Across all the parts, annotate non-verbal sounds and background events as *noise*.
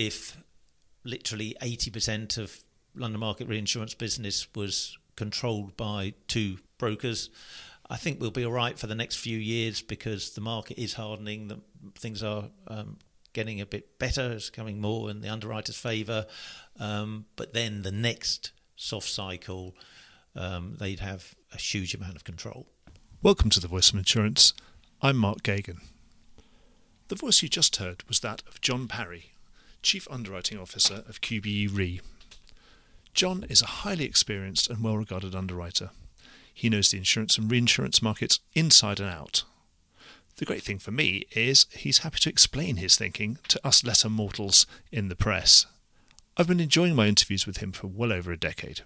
if literally 80% of London market reinsurance business was controlled by two brokers. I think we'll be all right for the next few years because the market is hardening. The, things are um, getting a bit better. It's coming more in the underwriter's favour. Um, but then the next soft cycle, um, they'd have a huge amount of control. Welcome to the Voice of Insurance. I'm Mark Geoghegan. The voice you just heard was that of John Parry, Chief Underwriting Officer of QBE Re. John is a highly experienced and well regarded underwriter. He knows the insurance and reinsurance markets inside and out. The great thing for me is he's happy to explain his thinking to us lesser mortals in the press. I've been enjoying my interviews with him for well over a decade.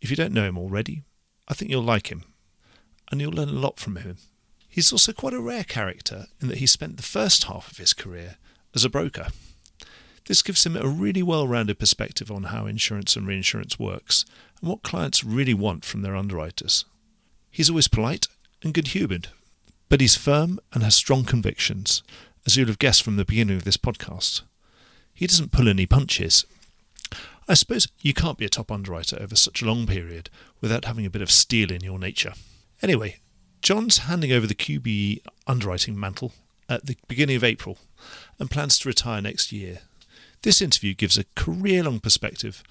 If you don't know him already, I think you'll like him, and you'll learn a lot from him. He's also quite a rare character in that he spent the first half of his career as a broker. This gives him a really well rounded perspective on how insurance and reinsurance works and what clients really want from their underwriters. He's always polite and good humoured, but he's firm and has strong convictions, as you'll have guessed from the beginning of this podcast. He doesn't pull any punches. I suppose you can't be a top underwriter over such a long period without having a bit of steel in your nature. Anyway, John's handing over the QBE underwriting mantle at the beginning of April and plans to retire next year. This interview gives a career long perspective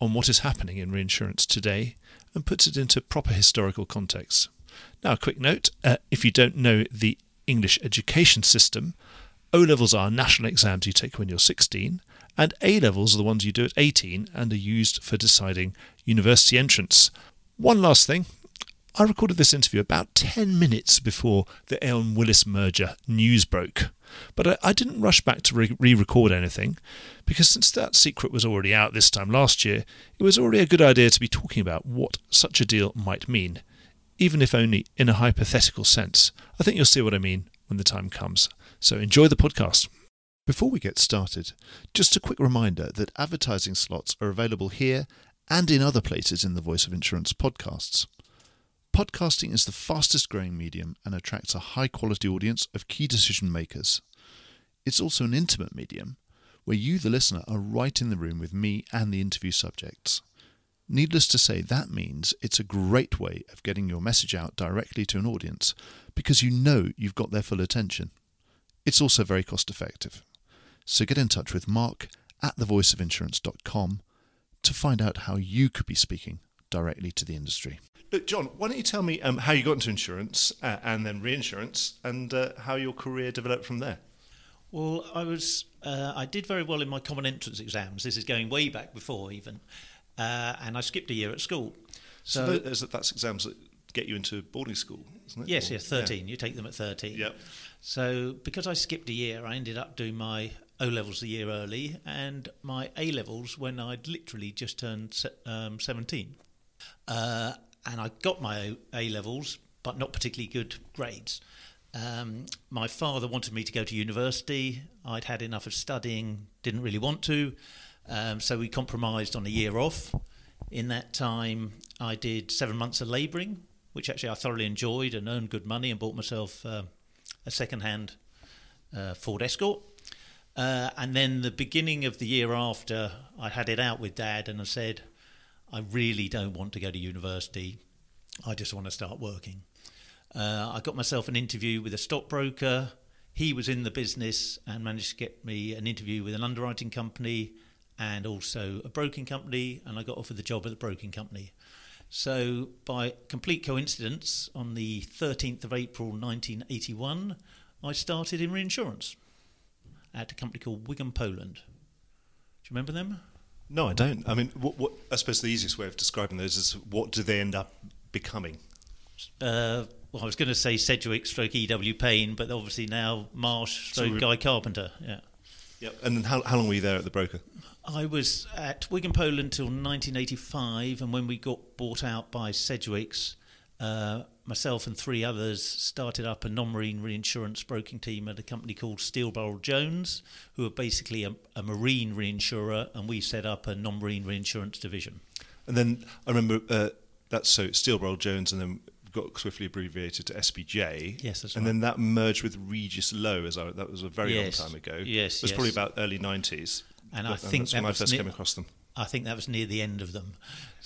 on what is happening in reinsurance today and puts it into proper historical context. Now, a quick note uh, if you don't know the English education system, O levels are national exams you take when you're 16, and A levels are the ones you do at 18 and are used for deciding university entrance. One last thing I recorded this interview about 10 minutes before the Aon Willis merger news broke. But I, I didn't rush back to re record anything, because since that secret was already out this time last year, it was already a good idea to be talking about what such a deal might mean, even if only in a hypothetical sense. I think you'll see what I mean when the time comes. So enjoy the podcast. Before we get started, just a quick reminder that advertising slots are available here and in other places in the Voice of Insurance podcasts. Podcasting is the fastest growing medium and attracts a high quality audience of key decision makers. It's also an intimate medium where you, the listener, are right in the room with me and the interview subjects. Needless to say, that means it's a great way of getting your message out directly to an audience because you know you've got their full attention. It's also very cost effective. So get in touch with Mark at thevoiceofinsurance.com to find out how you could be speaking directly to the industry. Look, John, why don't you tell me um, how you got into insurance uh, and then reinsurance and uh, how your career developed from there? Well, I was uh, I did very well in my common entrance exams. This is going way back before even, uh, and I skipped a year at school. So, so that's exams that get you into boarding school, isn't it? Yes, or, yes, thirteen. Yeah. You take them at thirteen. Yep. So because I skipped a year, I ended up doing my O levels a year early and my A levels when I'd literally just turned um, seventeen. Uh, and I got my A levels, but not particularly good grades. Um, my father wanted me to go to university. I'd had enough of studying, didn't really want to, um, so we compromised on a year off. In that time, I did seven months of labouring, which actually I thoroughly enjoyed and earned good money and bought myself uh, a second-hand uh, Ford Escort. Uh, and then the beginning of the year after, I had it out with Dad and I said, I really don't want to go to university. I just want to start working. Uh, I got myself an interview with a stockbroker. He was in the business and managed to get me an interview with an underwriting company and also a broking company. And I got offered the job at the broking company. So, by complete coincidence, on the 13th of April 1981, I started in reinsurance at a company called Wigham Poland. Do you remember them? No, I don't. I mean, what, what, I suppose the easiest way of describing those is what do they end up becoming? Uh, well, I was going to say Sedgwick stroke E.W. Payne, but obviously now Marsh stroke so Guy Carpenter. Yeah. Yep. And then how, how long were you there at the broker? I was at Wigham Poland until 1985, and when we got bought out by Sedgwick's, uh, myself and three others started up a non-marine reinsurance broking team at a company called Steel Burrill Jones, who are basically a, a marine reinsurer, and we set up a non-marine reinsurance division. And then I remember uh, that's so Steel Burrill Jones, and then got swiftly abbreviated to SBJ. Yes, that's and right. then that merged with Regis Low, as I, that was a very yes. long time ago. Yes, it was yes. probably about early nineties. and I And think that's that when I first came across them. I think that was near the end of them.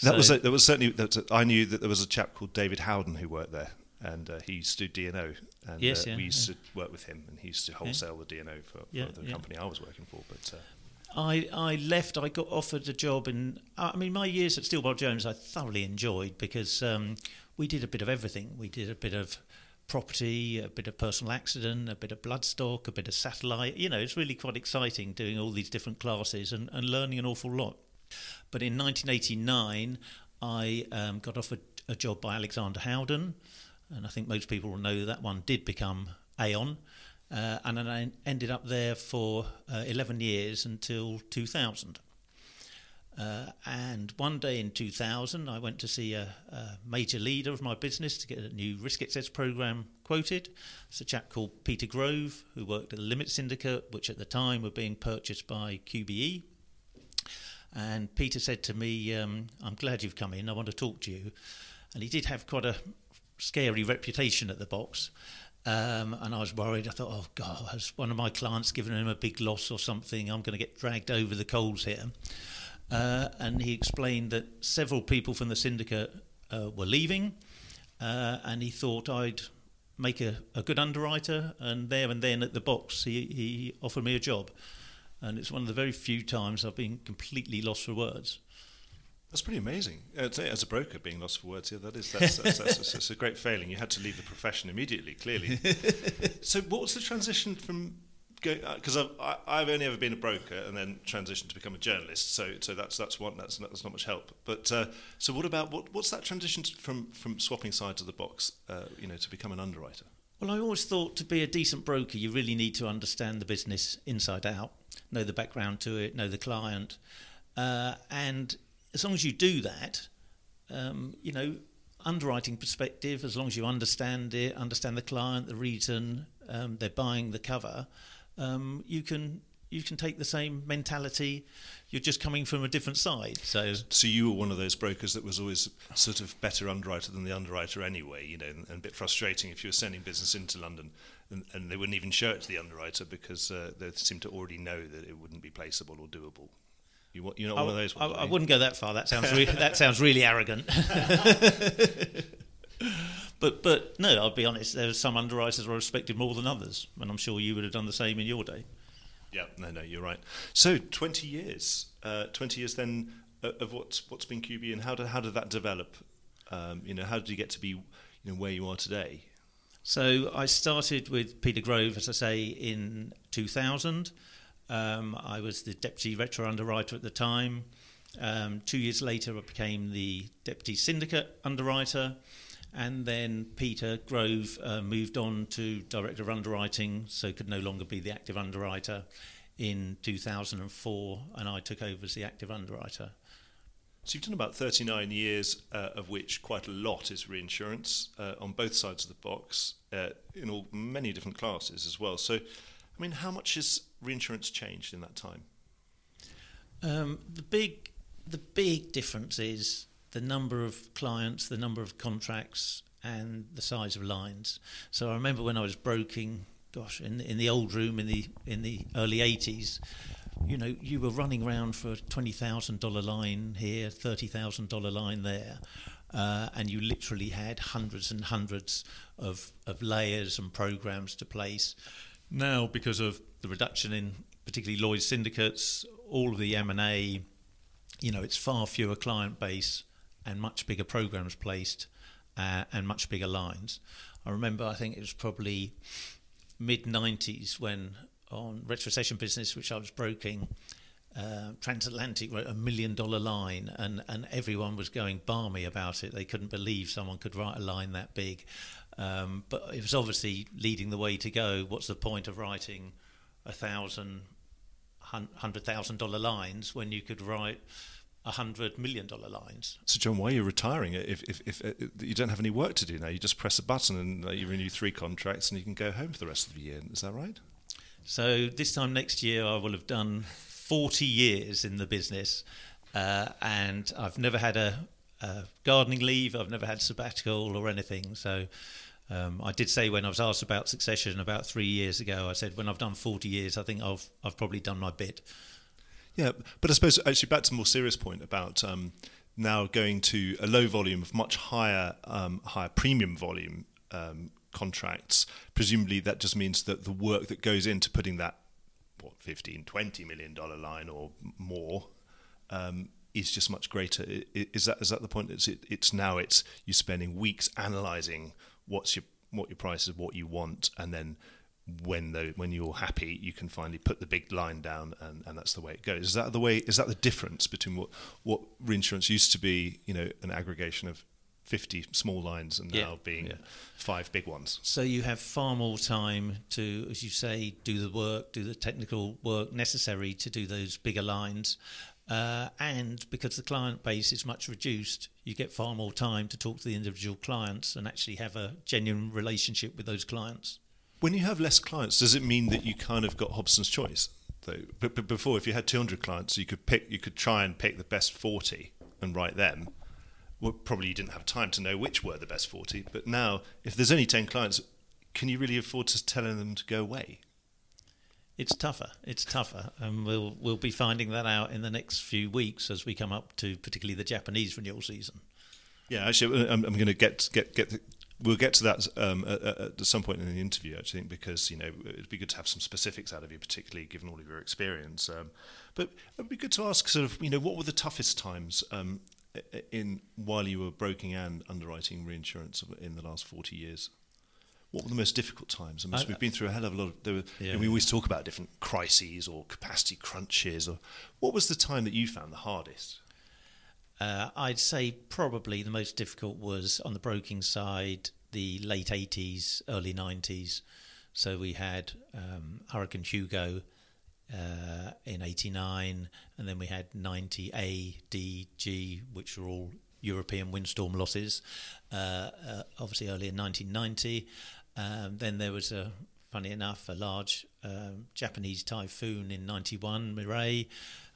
That was a, there was certainly that I knew that there was a chap called David Howden who worked there, and uh, he used to do D&O, and Yes, uh, yeah, we used yeah. to work with him, and he used to wholesale the D&O for, for Yeah, the yeah. company I was working for. But uh, I, I left. I got offered a job in. I mean, my years at Steel Burrill Jones, I thoroughly enjoyed because um, we did a bit of everything. We did a bit of property, a bit of personal accident, a bit of bloodstock, a bit of satellite. You know, it's really quite exciting doing all these different classes and, and learning an awful lot. But in 1989, I um, got offered a job by Alexander Howden, and I think most people will know that one did become Aon. Uh, and then I ended up there for uh, 11 years until 2000. Uh, and one day in 2000, I went to see a, a major leader of my business to get a new risk excess program quoted. It's a chap called Peter Grove, who worked at the Limit Syndicate, which at the time were being purchased by QBE. And Peter said to me, um, I'm glad you've come in, I want to talk to you. And he did have quite a scary reputation at the box. Um, and I was worried. I thought, oh God, has one of my clients given him a big loss or something? I'm going to get dragged over the coals here. Uh, and he explained that several people from the syndicate uh, were leaving, uh, and he thought I'd make a, a good underwriter. And there and then at the box, he, he offered me a job. And it's one of the very few times I've been completely lost for words. that's pretty amazing. Uh, as a broker, being lost for words, yeah, that is that's, that's, that's, that's, a great failing. You had to leave the profession immediately, clearly. *laughs* so, what was the transition from? Because I've I- I've only ever been a broker and then transitioned to become a journalist. So, so that's that's one that's not, that's not much help. But uh, so, what about what what's that transition from from swapping sides of the box? Uh, you know, to become an underwriter. Well, I always thought to be a decent broker, you really need to understand the business inside out, know the background to it, know the client. Uh, and as long as you do that, um, you know, underwriting perspective, as long as you understand it, understand the client, the reason um, they're buying the cover, um, you can you can take the same mentality. You're just coming from a different side. So So you were one of those brokers that was always sort of better underwriter than the underwriter anyway, you know, and, and a bit frustrating if you were sending business into London and, and they wouldn't even show it to the underwriter because uh, they seemed to already know that it wouldn't be placeable or doable. You, you're not I, one of those I, ones. I are you? wouldn't go that far. That sounds re- that sounds really arrogant. *laughs* but but no, I'll be honest. There are some underwriters I respected more than others, and I'm sure you would have done the same in your day. Yeah, no, no, you're right. So 20 years, uh, 20 years then uh, of what's what's been QB and how did how did that develop? Um, you know, how did you get to be, you know, where you are today? So I started with Peter Grove, as I say, in 2000. Um, I was the deputy retro underwriter at the time. Um, two years later, I became the deputy syndicate underwriter. And then Peter Grove uh, moved on to director of underwriting, so could no longer be the active underwriter in 2004. And I took over as the active underwriter. So you've done about 39 years, uh, of which quite a lot is reinsurance uh, on both sides of the box, uh, in all many different classes as well. So, I mean, how much has reinsurance changed in that time? Um, the big, the big difference is the number of clients, the number of contracts, and the size of lines. So I remember when I was broking, gosh, in in the old room in the in the early '80s, you know, you were running around for a twenty thousand dollar line here, thirty thousand dollar line there. Uh, and you literally had hundreds and hundreds of, of layers and programs to place. Now, because of the reduction in particularly Lloyd's syndicates, all of the M&A, you know, it's far fewer client base and much bigger programs placed uh, and much bigger lines. I remember, I think it was probably mid 90s when on retrocession business, which I was broking, uh, Transatlantic wrote a million dollar line, and, and everyone was going barmy about it. They couldn't believe someone could write a line that big. Um, but it was obviously leading the way to go. What's the point of writing a thousand, hundred thousand dollar lines when you could write a hundred million dollar lines? So, John, why are you retiring? If, if, if uh, you don't have any work to do now, you just press a button and uh, you renew three contracts and you can go home for the rest of the year. Is that right? So this time next year, I will have done 40 years in the business, uh, and I've never had a, a, gardening leave. I've never had sabbatical or anything. So um, I did say when I was asked about succession about three years ago, I said when I've done 40 years, I think I've I've probably done my bit. Yeah, but I suppose actually back to a more serious point about um, now going to a low volume of much higher um, higher premium volume um, contracts. Presumably, that just means that the work that goes into putting that what 15, 20 million dollar line or more um, is just much greater. Is that is that the point? It's it, it's now it's you're spending weeks analysing what's your what your price is, what you want, and then when the when you're happy, you can finally put the big line down, and, and that's the way it goes. Is that the way? Is that the difference between what what reinsurance used to be? You know, an aggregation of 50 small lines and now yeah, being yeah. five big ones. So you have far more time to, as you say, do the work, do the technical work necessary to do those bigger lines. Uh, and because the client base is much reduced, you get far more time to talk to the individual clients and actually have a genuine relationship with those clients. When you have less clients, does it mean that you kind of got Hobson's choice? Though, but, but before, if you had 200 clients, you could pick, you could try and pick the best 40 and write them. Well, probably you didn't have time to know which were the best 40. But now, if there's only 10 clients, can you really afford to tell them to go away? It's tougher. It's tougher, and we'll we'll be finding that out in the next few weeks as we come up to particularly the Japanese renewal season. Yeah, actually, I'm, I'm going to get get get we'll get to that um, at, at, some point in the interview, I think, because you know it'd be good to have some specifics out of you, particularly given all of your experience. Um, but it'd be good to ask, sort of, you know, what were the toughest times um, in while you were broking and underwriting reinsurance in the last forty years? What were the most difficult times? I mean, I, we've been through a hell of a lot of. There were, yeah, we always talk about different crises or capacity crunches. Or what was the time that you found the hardest? Uh, I'd say probably the most difficult was on the broking side, the late 80s, early 90s. So we had um, Hurricane Hugo uh, in 89, and then we had 90 A, D, G, which were all European windstorm losses, uh, uh obviously early in 1990. Um, then there was a, funny enough, a large um, Japanese typhoon in 91, Mireille.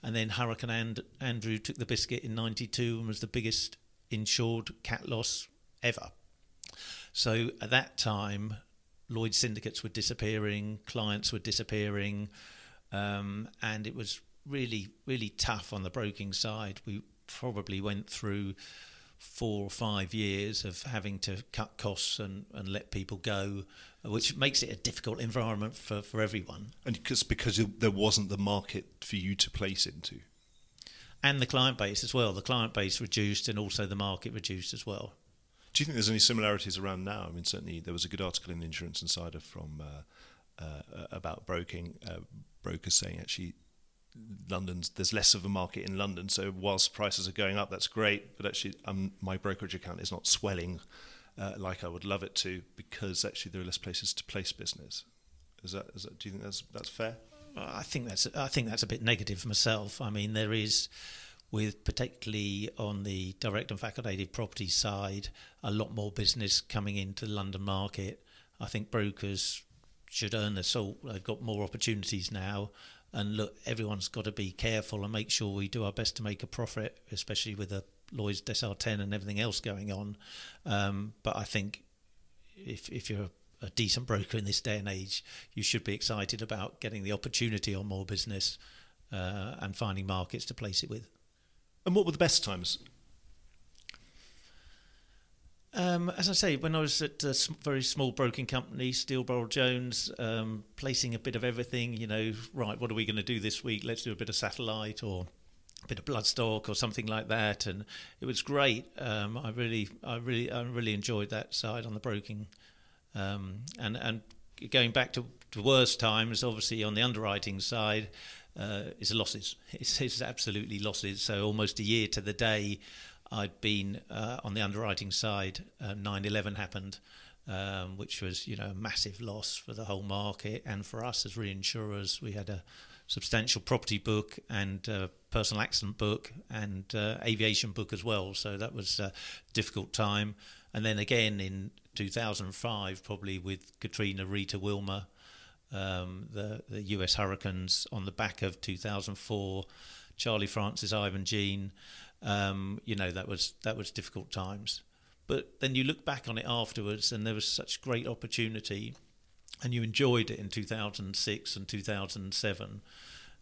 And then Hurricane and- Andrew took the biscuit in 92 and was the biggest insured cat loss ever. So at that time, Lloyd syndicates were disappearing, clients were disappearing, um, and it was really, really tough on the broking side. We probably went through four or five years of having to cut costs and, and let people go, which makes it a difficult environment for, for everyone. And because because there wasn't the market for you to place into, and the client base as well. The client base reduced, and also the market reduced as well. Do you think there's any similarities around now? I mean, certainly there was a good article in the Insurance Insider from uh, uh, about broking uh, brokers saying actually London's there's less of a market in London. So whilst prices are going up, that's great. But actually, um, my brokerage account is not swelling uh, like I would love it to because actually there are less places to place business. Is that, is that do you think that's that's fair? I think that's I think that's a bit negative for myself. I mean, there is with particularly on the direct and facultative property side, a lot more business coming into the London market. I think brokers should earn their salt. They've got more opportunities now. And look, everyone's got to be careful and make sure we do our best to make a profit, especially with the Lloyd's Decile 10 and everything else going on. Um, but I think if, if you're a, a decent broker in this day and age, you should be excited about getting the opportunity on more business uh, and finding markets to place it with. And what were the best times um, as I say, when I was at a very small broking company, Steel Jones, um, placing a bit of everything, you know, right, what are we going to do this week? Let's do a bit of satellite or a bit of bloodstock or something like that, and it was great. Um, I really, I really, I really enjoyed that side on the broking, um, and and going back to, to worse times, obviously on the underwriting side, uh, is losses. *laughs* It's, it's absolutely losses. So almost a year to the day. I'd been uh, on the underwriting side. Uh, 9/11 happened, um, which was you know a massive loss for the whole market and for us as reinsurers. We had a substantial property book and uh, personal accident book and uh, aviation book as well. So that was a difficult time. And then again in 2005, probably with Katrina, Rita, Wilma, um, the the U.S. hurricanes on the back of 2004, Charley Frances, Ivan Jeanne. Um, you know that was that was difficult times, but then you look back on it afterwards, and there was such great opportunity, and you enjoyed it in 2006 and 2007.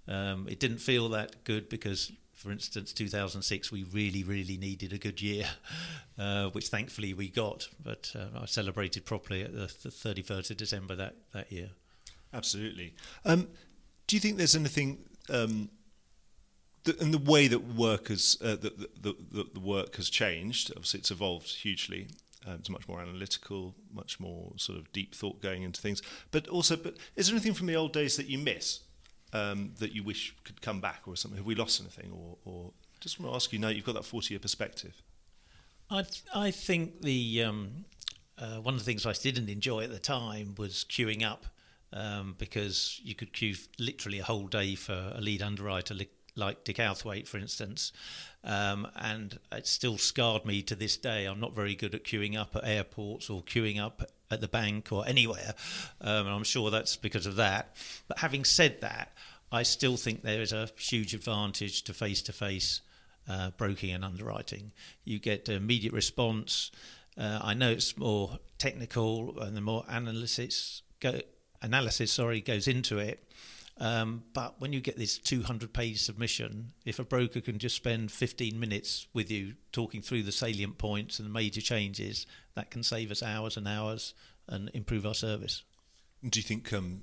Um, it didn't feel that good because, for instance, 2006 we really, really needed a good year, *laughs* uh, which thankfully we got. But uh, I celebrated properly at the, the 31st of December that, that year. Absolutely. Um, do you think there's anything um, the, in the way that work has, uh, the, the, the, the, work has changed? Obviously, it's evolved hugely. Um, it's much more analytical, much more sort of deep thought going into things. But also, but is there anything from the old days that you miss um, that you wish could come back, or something? Have we lost anything, or, or just want to ask you now? You've got that forty-year perspective. I I think the um, uh, one of the things I didn't enjoy at the time was queuing up um, because you could queue literally a whole day for a lead underwriter li- like Dick Outhwaite, for instance. Um, and it still scarred me to this day. I'm not very good at queuing up at airports or queuing up at the bank or anywhere. Um, and I'm sure that's because of that. But having said that, I still think there is a huge advantage to face to face broking and underwriting. You get immediate response. Uh, I know it's more technical and the more analysis go, analysis sorry goes into it. Um, but when you get this 200 page submission, if a broker can just spend 15 minutes with you talking through the salient points and the major changes, that can save us hours and hours and improve our service. Do you think, um,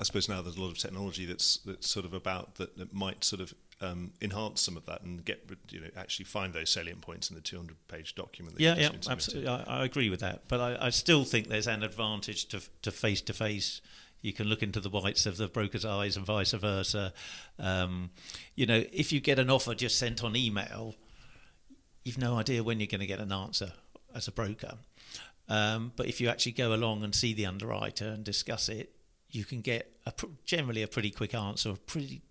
I suppose now there's a lot of technology that's, that's sort of about that, that might sort of um, enhance some of that and get you know actually find those salient points in the 200 page document. yeah, yeah, absolutely. I, I, agree with that, but I, I, still think there's an advantage to to face to face you can look into the whites of the broker's eyes and vice versa. Um, you know, if you get an offer just sent on email, you've no idea when you're going to get an answer as a broker. Um, but if you actually go along and see the underwriter and discuss it, you can get a pr- generally a pretty quick answer, a pretty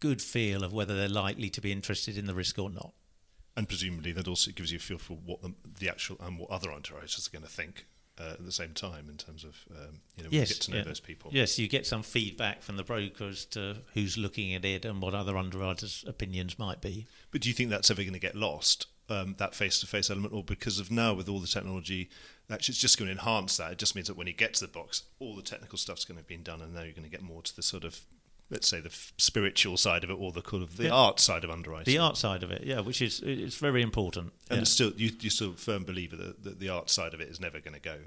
good feel of whether they're likely to be interested in the risk or not. And presumably, that also gives you a feel for what the, the actual and what other underwriters are going to think uh, at the same time in terms of um, you know yes, get to know yeah. those people. Yes, you get some feedback from the brokers to who's looking at it and what other underwriters' opinions might be. But do you think that's ever going to get lost? Um, that face-to-face element, or because of now with all the technology, actually it's just going to enhance that. It just means that when you get to the box, all the technical stuff's going to be done, and now you're going to get more to the sort of let's say the f- spiritual side of it or the kind of the yeah. art side of underwriting. The art side of it, yeah, which is it's very important. And yeah. still, you, you're still a firm believer that, that the art side of it is never going to go.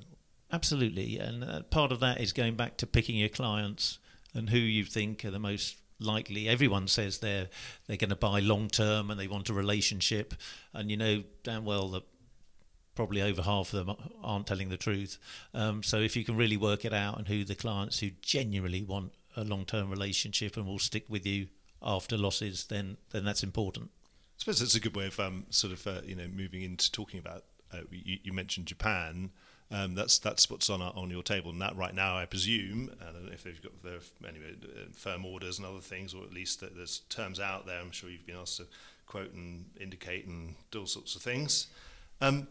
Absolutely, and uh, part of that is going back to picking your clients and who you think are the most likely. Everyone says they're they're going to buy long term and they want a relationship, and you know damn well that probably over half of them aren't telling the truth. Um, so if you can really work it out and who the clients who genuinely want a long term relationship and will stick with you after losses, then then that's important. I suppose that's a good way of um, sort of uh, you know moving into talking about. Uh, you, you mentioned Japan. Um, that's that's what's on our, on your table, and that right now, I presume, I don't know if they've got their anyway uh, firm orders and other things, or at least there's terms out there. I'm sure you've been asked to quote and indicate and do all sorts of things. Um,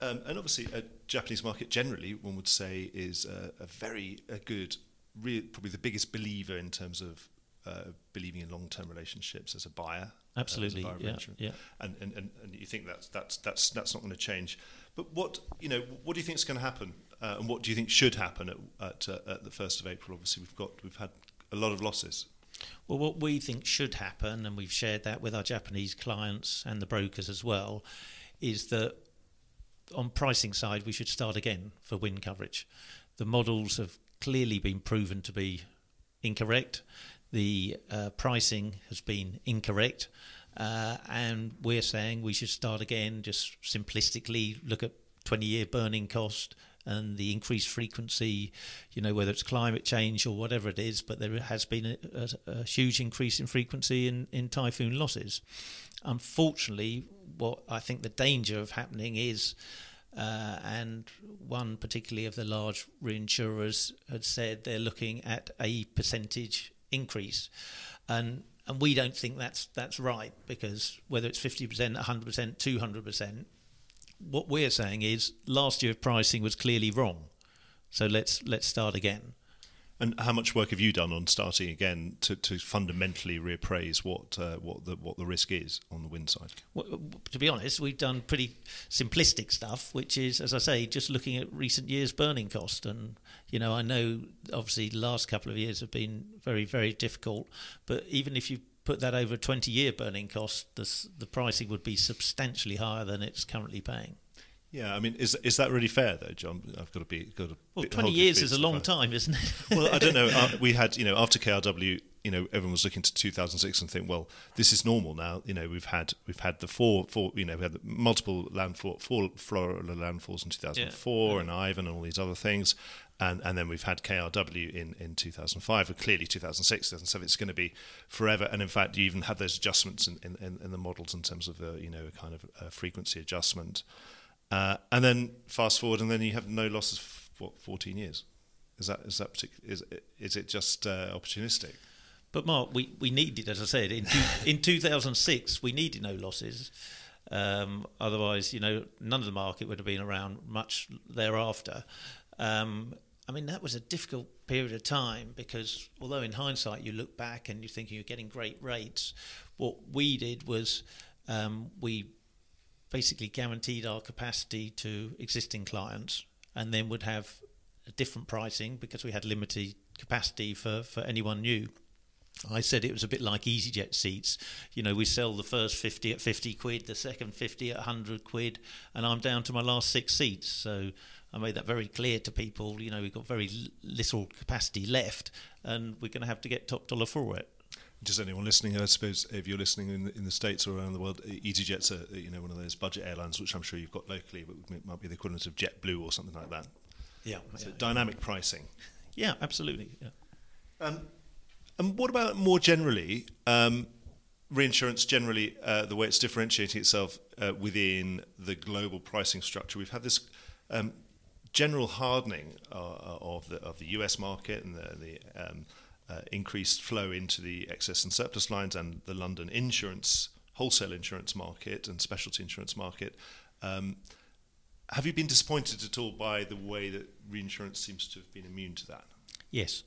um, and obviously, a Japanese market generally, one would say, is a, a very a good, real, probably the biggest believer in terms of uh, believing in long-term relationships as a buyer. Absolutely, uh, a buyer yeah, yeah. And, and, and, and you think that's that's that's that's not going to change. But what you know, what do you think is going to happen, uh, and what do you think should happen at at, uh, at the first of April? Obviously, we've got we've had a lot of losses. Well, what we think should happen, and we've shared that with our Japanese clients and the brokers as well, is that on pricing side we should start again for wind coverage. The models have clearly been proven to be incorrect. The uh, pricing has been incorrect. Uh, and we're saying we should start again, just simplistically look at 20 year burning cost and the increased frequency, you know, whether it's climate change or whatever it is, but there has been a, a, a huge increase in frequency in, in typhoon losses. Unfortunately, what I think the danger of happening is, uh, and one particularly of the large reinsurers had said they're looking at a percentage increase. And and we don't think that's that's right because whether it's 50%, 100%, 200%, what we're saying is last year's pricing was clearly wrong. So let's let's start again. And how much work have you done on starting again to, to fundamentally reappraise what uh, what the what the risk is on the wind side? Well, to be honest, we've done pretty simplistic stuff, which is, as I say, just looking at recent years' burning cost. And you know, I know obviously the last couple of years have been very very difficult, but even if you put that over a 20 year burning cost, the, the pricing would be substantially higher than it's currently paying. Yeah, I mean, is is that really fair though, John? I've got to be got to. Well, twenty years is a long time, isn't it? *laughs* well, I don't know. *laughs* Uh, we had, you know, after KRW, you know, everyone was looking to 2006 and think, well, this is normal now. You know, we've had we've had the four, four you know, we had multiple landfall, four Florida landfalls in 2004 yeah. and Ivan and all these other things, and and then we've had KRW in in 2005. But clearly, 2006, 2007, it's going to be forever. And in fact, you even have those adjustments in in, in the models in terms of a, you know, a kind of a frequency adjustment. Uh, and then fast forward, and then you have no losses for what, 14 years. Is that is that particular, is is it just uh, opportunistic? But Mark, we, we needed, as I said, in two, *laughs* in 2006, we needed no losses. Um, otherwise, you know, none of the market would have been around much thereafter. Um, I mean, that was a difficult period of time because although in hindsight you look back and you think you're getting great rates, what we did was um, we basically guaranteed our capacity to existing clients and then would have a different pricing because we had limited capacity for, for anyone new. I said it was a bit like EasyJet seats. You know, we sell the first 50 at 50 quid, the second 50 at 100 quid, and I'm down to my last six seats. So I made that very clear to people. You know, we've got very little capacity left, and we're going to have to get top dollar for it just anyone listening, I suppose, if you're listening in the, in the states or around the world, EasyJet's a you know one of those budget airlines, which I'm sure you've got locally, but it might be the equivalent of JetBlue or something like that. Yeah, so yeah, dynamic yeah. pricing. Yeah, absolutely. Yeah. Um, and what about more generally? Um, reinsurance generally, uh, the way it's differentiating itself uh, within the global pricing structure. We've had this um, general hardening uh, of the of the US market and the, the um, uh, increased flow into the excess and surplus lines and the London insurance, wholesale insurance market and specialty insurance market. Um, have you been disappointed at all by the way that reinsurance seems to have been immune to that? Yes.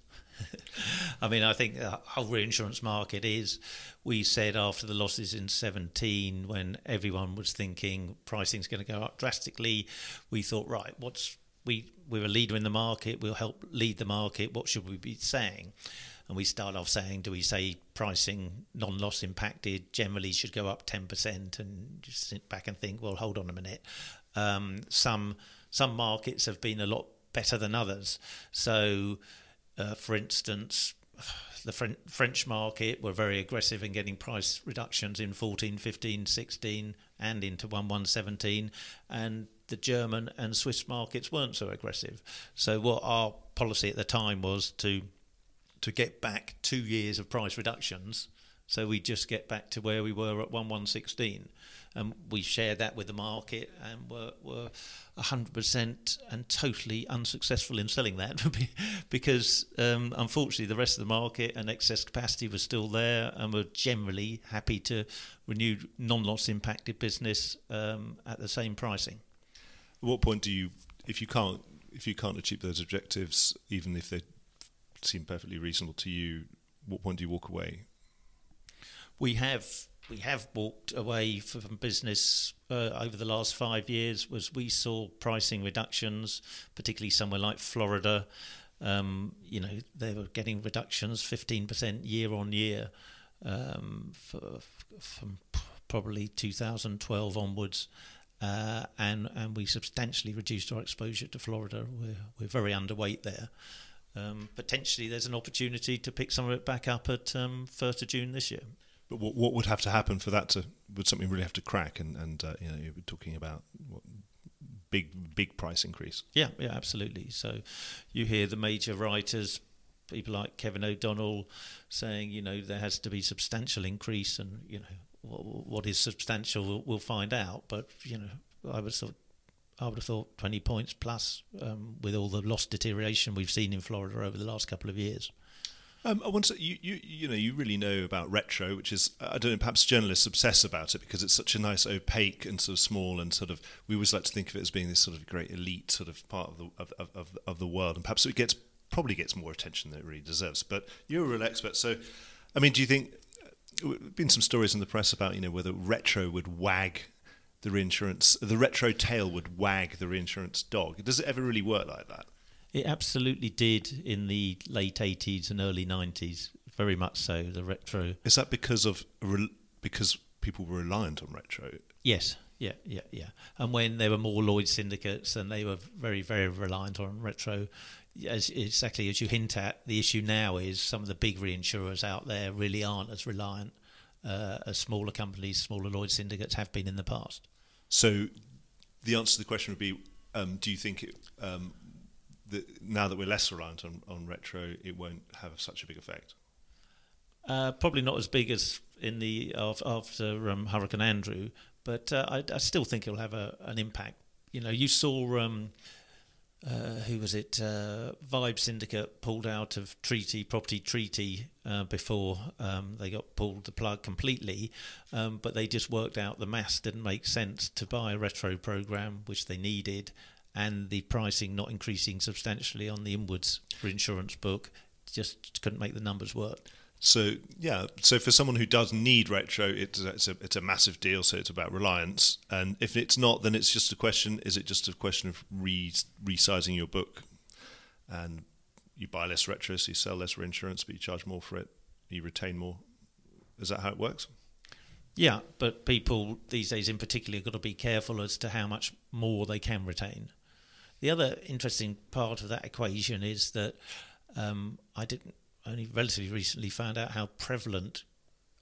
*laughs* I mean, I think the whole reinsurance market is. We said after the losses in 17, when everyone was thinking pricing's going to go up drastically, we thought, right, what's we we're a leader in the market. We'll help lead the market. What should we be saying? And we start off saying, do we say pricing non-loss impacted generally should go up ten percent? And just sit back and think, well, hold on a minute. Um, some some markets have been a lot better than others. So, uh, for instance, the French market were very aggressive in getting price reductions in 14, 15, 16, and into 1, 1, 17. And the German and Swiss markets weren't so aggressive. So what our policy at the time was to to get back two years of price reductions. So we just get back to where we were at one one sixteen, and we shared that with the market, and were were hundred percent and totally unsuccessful in selling that *laughs* because um, unfortunately the rest of the market and excess capacity was still there, and were generally happy to renew non-loss impacted business um, at the same pricing. At what point do you, if you can't, if you can't achieve those objectives, even if they seem perfectly reasonable to you, what point do you walk away? We have we have walked away from business uh, over the last five years. Was we saw pricing reductions, particularly somewhere like Florida. Um, you know, they were getting reductions, fifteen percent year on year, um, for, from probably 2012 onwards. Uh, and and we substantially reduced our exposure to Florida. We're we're very underweight there. Um, potentially, there's an opportunity to pick some of it back up at um, first of June this year. But what, what would have to happen for that to would something really have to crack? And and uh, you know you're talking about what, big big price increase. Yeah, yeah, absolutely. So you hear the major writers people like Kevin O'Donnell saying, you know, there has to be substantial increase, and you know, what is substantial, we'll find out. But you know, I would sort. I would have thought 20 points plus um, with all the loss deterioration we've seen in Florida over the last couple of years. Um, I to, you, you, you know, you really know about retro, which is, I don't know, perhaps journalists obsess about it because it's such a nice, opaque and sort of small and sort of, we always like to think of it as being this sort of great elite sort of part of the, of, of, of the world. And perhaps it gets probably gets more attention than it really deserves. But you're a real expert, so I mean, do you think? Been some stories in the press about you know whether retro would wag the reinsurance, the retro tail would wag the reinsurance dog. Does it ever really work like that? It absolutely did in the late 80s and early 90s, very much so. The retro, Is that because of because people were reliant on retro? yes, yeah, yeah, yeah. And when there were more Lloyd syndicates and they were very, very reliant on retro, as exactly as you hint at, the issue now is some of the big reinsurers out there really aren't as reliant uh, as smaller companies, smaller Lloyd syndicates have been in the past. So the answer to the question would be: um, Do you think it, um, that now that we're less reliant on, on retro, it won't have such a big effect? Uh, probably not as big as in the after um, Hurricane Andrew, but uh, I, I still think it'll have a, an impact. You know, you saw um, uh, who was it? Uh, Vibe Syndicate pulled out of treaty property treaty uh, before um, they got pulled the plug completely, um, but they just worked out the maths didn't make sense to buy a retro program which they needed, and the pricing not increasing substantially on the inwards reinsurance book just couldn't make the numbers work. So yeah, so for someone who does need retro, it's a, it's a it's a massive deal. So it's about reliance, and if it's not, then it's just a question: is it just a question of re resizing your book, and you buy less retro, so you sell less reinsurance, but you charge more for it, you retain more. Is that how it works? Yeah, but people these days, in particular, have got to be careful as to how much more they can retain. The other interesting part of that equation is that um, I didn't only relatively recently found out how prevalent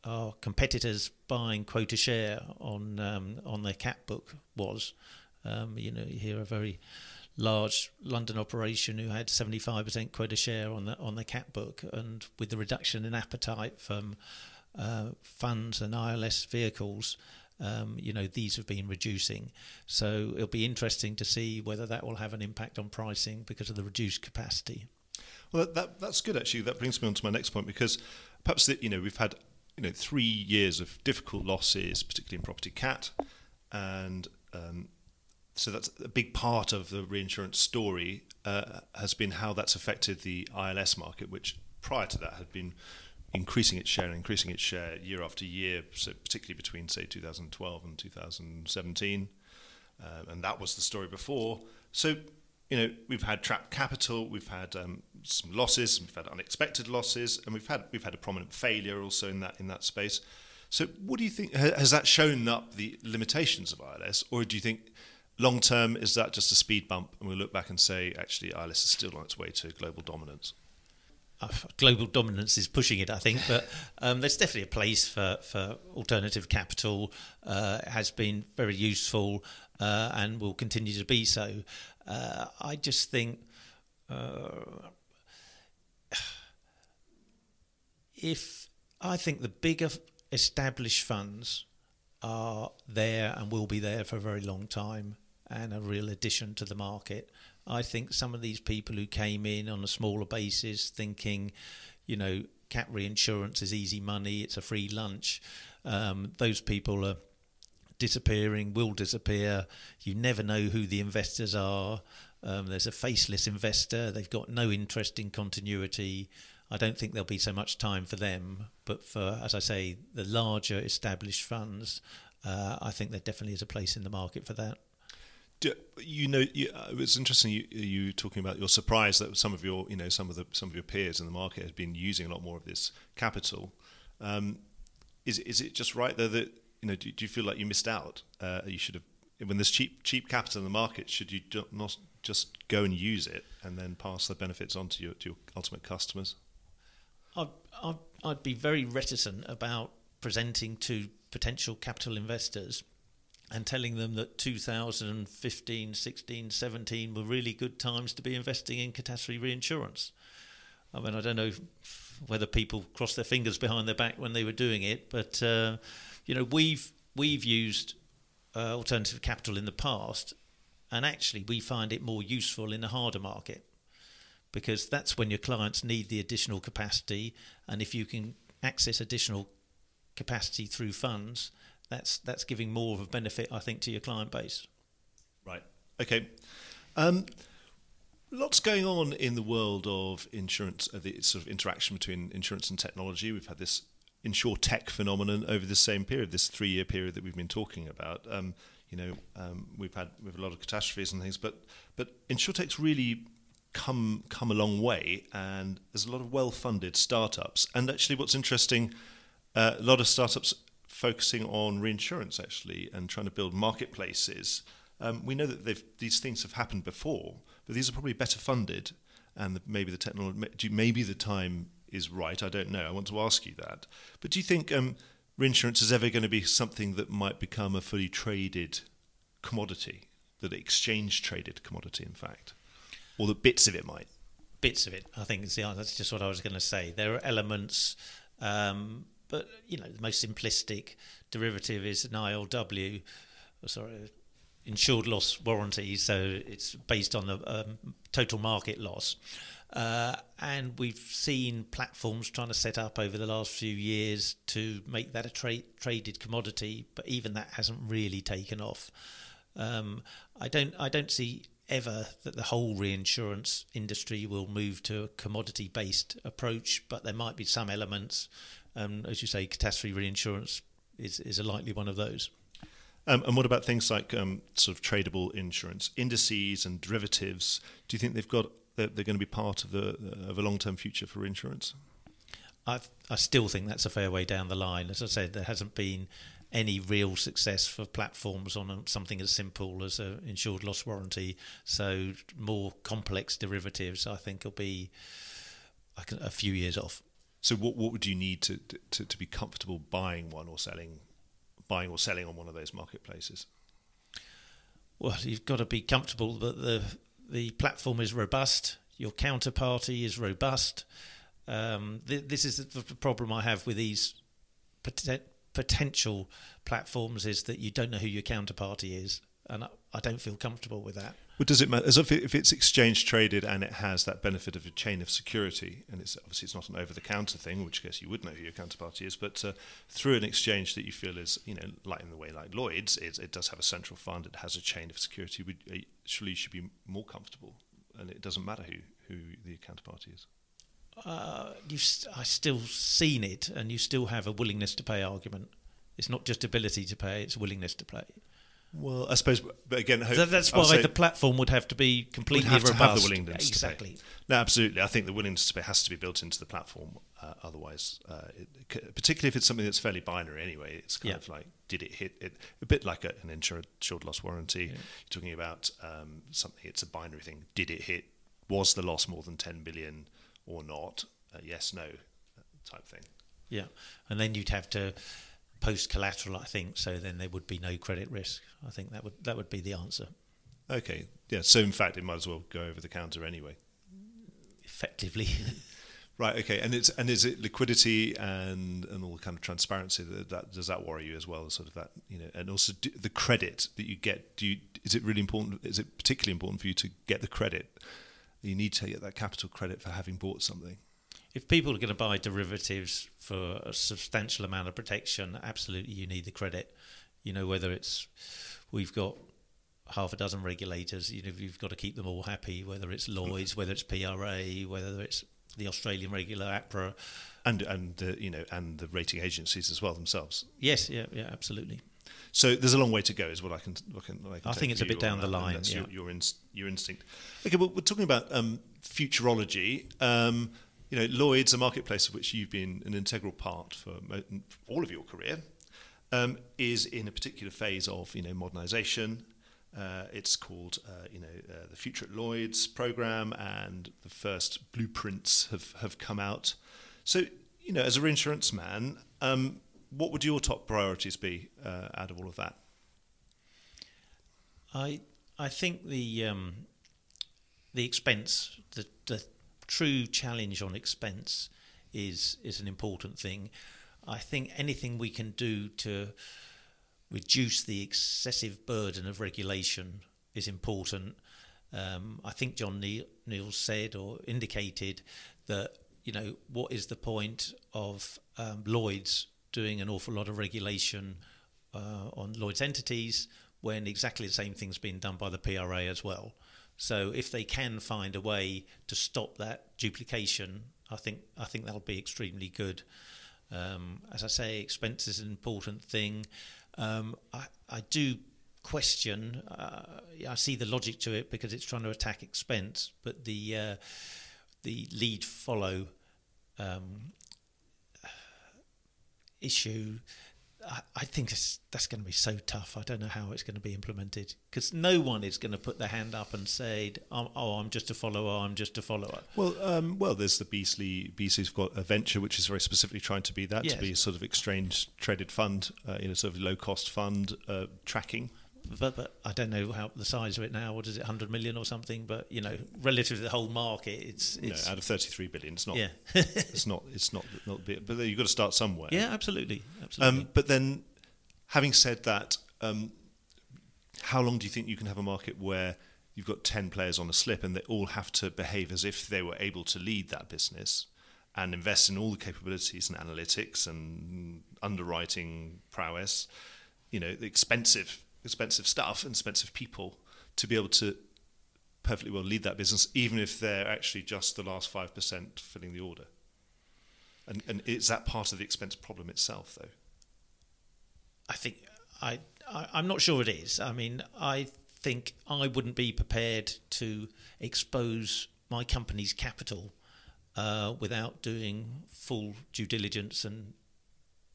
our competitors buying quota share on um, on their cat book was. Um, you know, you hear a very large London operation who had 75% quota share on the on the cat book, and with the reduction in appetite from uh, funds and ILS vehicles, um, you know, these have been reducing. So it'll be interesting to see whether that will have an impact on pricing because of the reduced capacity. Well, that, that's good actually. That brings me on to my next point because perhaps that you know we've had you know three years of difficult losses, particularly in property cat, and um, so that's a big part of the reinsurance story uh, has been how that's affected the ILS market, which prior to that had been increasing its share and increasing its share year after year, so particularly between say 2012 and 2017, um, and that was the story before. So you know we've had trapped capital, we've had um, some losses, we've had unexpected losses, and we've had we've had a prominent failure also in that in that space. So what do you think has that shown up the limitations of ILS, or do you think long term is that just a speed bump, and we'll look back and say actually ILS is still on its way to global dominance? uh, global dominance is pushing it, I think, but um, there's definitely a place for, for alternative capital. Uh, it has been very useful uh, and will continue to be so. Uh, I just think uh, if I think the bigger established funds are there and will be there for a very long time and a real addition to the market. I think some of these people who came in on a smaller basis thinking, you know, cat reinsurance is easy money, it's a free lunch, um, those people are disappearing, will disappear. You never know who the investors are. Um, there's a faceless investor, they've got no interest in continuity. I don't think there'll be so much time for them, but for, as I say, the larger established funds, uh, I think there definitely is a place in the market for that. Do, you know, you, uh, it was interesting. You, you talking about your surprise that some of your, you know, some of the some of your peers in the market have been using a lot more of this capital. Um, is is it just right though that you know? Do, do you feel like you missed out? Uh, you should have when there's cheap cheap capital in the market. Should you not just go and use it and then pass the benefits on to your to your ultimate customers? I'd, I'd, I'd be very reticent about presenting to potential capital investors and telling them that 2015, 16, 17 were really good times to be investing in catastrophe reinsurance. I mean, I don't know whether people crossed their fingers behind their back when they were doing it, but uh, you know, we've we've used uh, alternative capital in the past, and actually, we find it more useful in a harder market because that's when your clients need the additional capacity, and if you can access additional capacity through funds, that's that's giving more of a benefit, I think, to your client base. Right. Okay. Um, lots going on in the world of insurance, the sort of interaction between insurance and technology. We've had this insurtech phenomenon over the same period, this three-year period that we've been talking about. Um, you know, um, we've had we've a lot of catastrophes and things, but but insurtech's really come come a long way, and there's a lot of well-funded startups. And actually, what's interesting, uh, a lot of startups focusing on reinsurance actually, and trying to build marketplaces. Um, we know that these things have happened before, but these are probably better funded, and maybe the technology, maybe the time is right. I don't know. I want to ask you that. But do you think um, reinsurance is ever going to be something that might become a fully traded commodity, that exchange traded commodity, in fact, or that bits of it might? Bits of it, I think, is the. That's just what I was going to say. There are elements, um, but you know, the most simplistic derivative is an ILW. Sorry, insured loss warranty, so it's based on the um, total market loss. Uh, and we've seen platforms trying to set up over the last few years to make that a tra- traded commodity, but even that hasn't really taken off. Um, I don't, I don't see ever that the whole reinsurance industry will move to a commodity-based approach, but there might be some elements. Um, as you say, catastrophe reinsurance is, is a likely one of those. Um, and what about things like um, sort of tradable insurance, indices and derivatives? Do you think they've got they're, they're going to be part of the of a long term future for insurance? I I still think that's a fair way down the line. As I said, there hasn't been any real success for platforms on um, something as simple as an insured loss warranty. So more complex derivatives, I think, will be a few years off. So what what would you need to, to, to be comfortable buying one or selling buying or selling on one of those marketplaces? Well, you've got to be comfortable that the the platform is robust, your counterparty is robust. Um, th- this is the problem I have with these pot- potential platforms is that you don't know who your counterparty is, and I, I don't feel comfortable with that. Well, does it matter? As if, if it's exchange traded and it has that benefit of a chain of security, and it's obviously it's not an over the counter thing, which I guess you would know who your counterparty is, but uh, through an exchange that you feel is, you know, like in the way like Lloyd's, it, it does have a central fund, it has a chain of security. Would, uh, surely you should be more comfortable, and it doesn't matter who who the counterparty is. Uh, you've st- I still seen it, and you still have a willingness to pay argument. It's not just ability to pay; it's willingness to pay. Well, I suppose, but again, that's why the platform would have to be completely have robust. To have the willingness exactly. No, absolutely. I think the willingness to pay has to be built into the platform. Uh, otherwise, uh, it, particularly if it's something that's fairly binary anyway, it's kind yeah. of like, did it hit it? A bit like a, an insured loss warranty. Yeah. You're talking about um, something. It's a binary thing. Did it hit? Was the loss more than 10 billion or not? Uh, yes, no, type thing. Yeah, and then you'd have to post collateral, I think. So then there would be no credit risk. I think that would that would be the answer. Okay. Yeah. So in fact, it might as well go over the counter anyway. Effectively. *laughs* right. Okay. And it's and is it liquidity and and all the kind of transparency that, that does that worry you as well? Sort of that you know, and also do, the credit that you get. Do you is it really important? Is it particularly important for you to get the credit? You need to get that capital credit for having bought something if people are going to buy derivatives for a substantial amount of protection, absolutely you need the credit. You know, whether it's we've got half a dozen regulators, you know, you've got to keep them all happy, whether it's Lloyd's, whether it's PRA, whether it's the Australian regular APRA. And and uh, you know and the rating agencies as well themselves. Yes, yeah, yeah, absolutely. So there's a long way to go, is what I can. What I, can, what I, can I think it's a bit down the line. Yeah. Your, your, inst- your, instinct. Okay, well, we're talking about um, futurology. Um, you know, Lloyd's, a marketplace of which you've been an integral part for all of your career, um, is in a particular phase of you know modernisation. Uh, it's called uh, you know uh, the Future at Lloyd's program, and the first blueprints have have come out. So you know, as a reinsurance man, um, what would your top priorities be uh, out of all of that? I I think the um, the expense, the, the true challenge on expense is is an important thing. I think anything we can do to reduce the excessive burden of regulation is important. Um, I think John Neal said or indicated that you know what is the point of um, Lloyd's doing an awful lot of regulation uh, on Lloyd's entities when exactly the same thing's being done by the PRA as well. So if they can find a way to stop that duplication, I think I think that'll be extremely good. Um, as I say, expense is an important thing. Um, I, I do question. Uh, I see the logic to it because it's trying to attack expense, but the uh, the lead follow um, issue. I, I think that's going to be so tough. I don't know how it's going to be implemented because no one is going to put their hand up and say, "Oh, oh I'm just a follower. I'm just a follower." Well, um, well, there's the Beazley. Beazley's got a venture which is very specifically trying to be that yes. to be a sort of exchange traded fund, uh, you know, sort of low cost fund uh, tracking but, but I don't know how the size of it now. What is it, 100 million or something? But you know, relative to the whole market, it's, it's no, out of 33 billion. It's not. Yeah. it's not. It's not. Not big, but you've got to start somewhere. Yeah, absolutely, absolutely. Um, but then, having said that, um, how long do you think you can have a market where you've got 10 players on a slip and they all have to behave as if they were able to lead that business? and invest in all the capabilities and analytics and underwriting prowess, you know, the expensive expensive stuff and expensive people to be able to perfectly well lead that business, even if they're actually just the last 5% filling the order. And, and is that part of the expense problem itself, though? I think I, I I'm not sure it is. I mean, I think I wouldn't be prepared to expose my company's capital uh, without doing full due diligence and